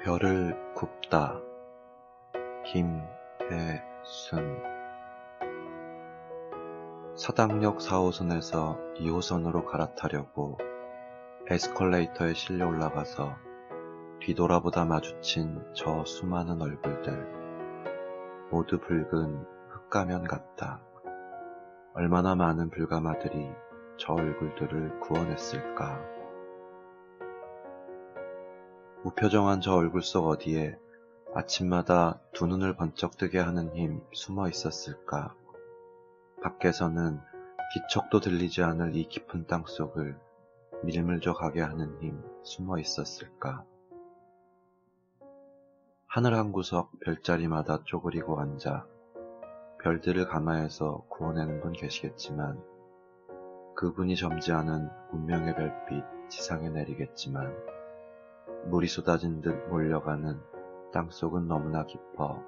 별을 굽다 김혜순 서당역 4호선에서 2호선으로 갈아타려고 에스컬레이터에 실려 올라가서 뒤돌아보다 마주친 저 수많은 얼굴들 모두 붉은 흑가면 같다. 얼마나 많은 불가마들이 저 얼굴들을 구원했을까. 무표정한 저 얼굴 속 어디에 아침마다 두 눈을 번쩍 뜨게 하는 힘 숨어 있었을까. 밖에서는 기척도 들리지 않을 이 깊은 땅 속을 밀물져 가게 하는 힘 숨어 있었을까. 하늘 한 구석 별자리마다 쪼그리고 앉아 별들을 감화해서 구워내는 분 계시겠지만 그분이 점지 않은 운명의 별빛 지상에 내리겠지만 물이 쏟아진 듯 몰려가는 땅속은 너무나 깊어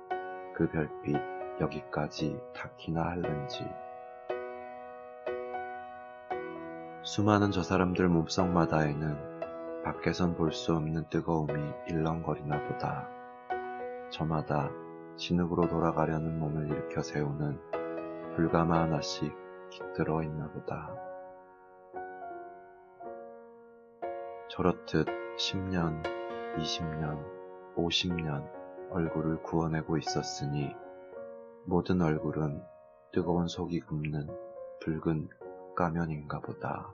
그 별빛 여기까지 닿기나 할는지 수많은 저 사람들 몸속마다에는 밖에선 볼 수 없는 뜨거움이 일렁거리나 보다. 저마다 진흙으로 돌아가려는 몸을 일으켜 세우는 불가마 하나씩 깃들어 있나 보다. 저렇듯 10년, 20년, 50년 얼굴을 구워내고 있었으니 모든 얼굴은 뜨거운 속이 굽는 붉은 가면인가 보다.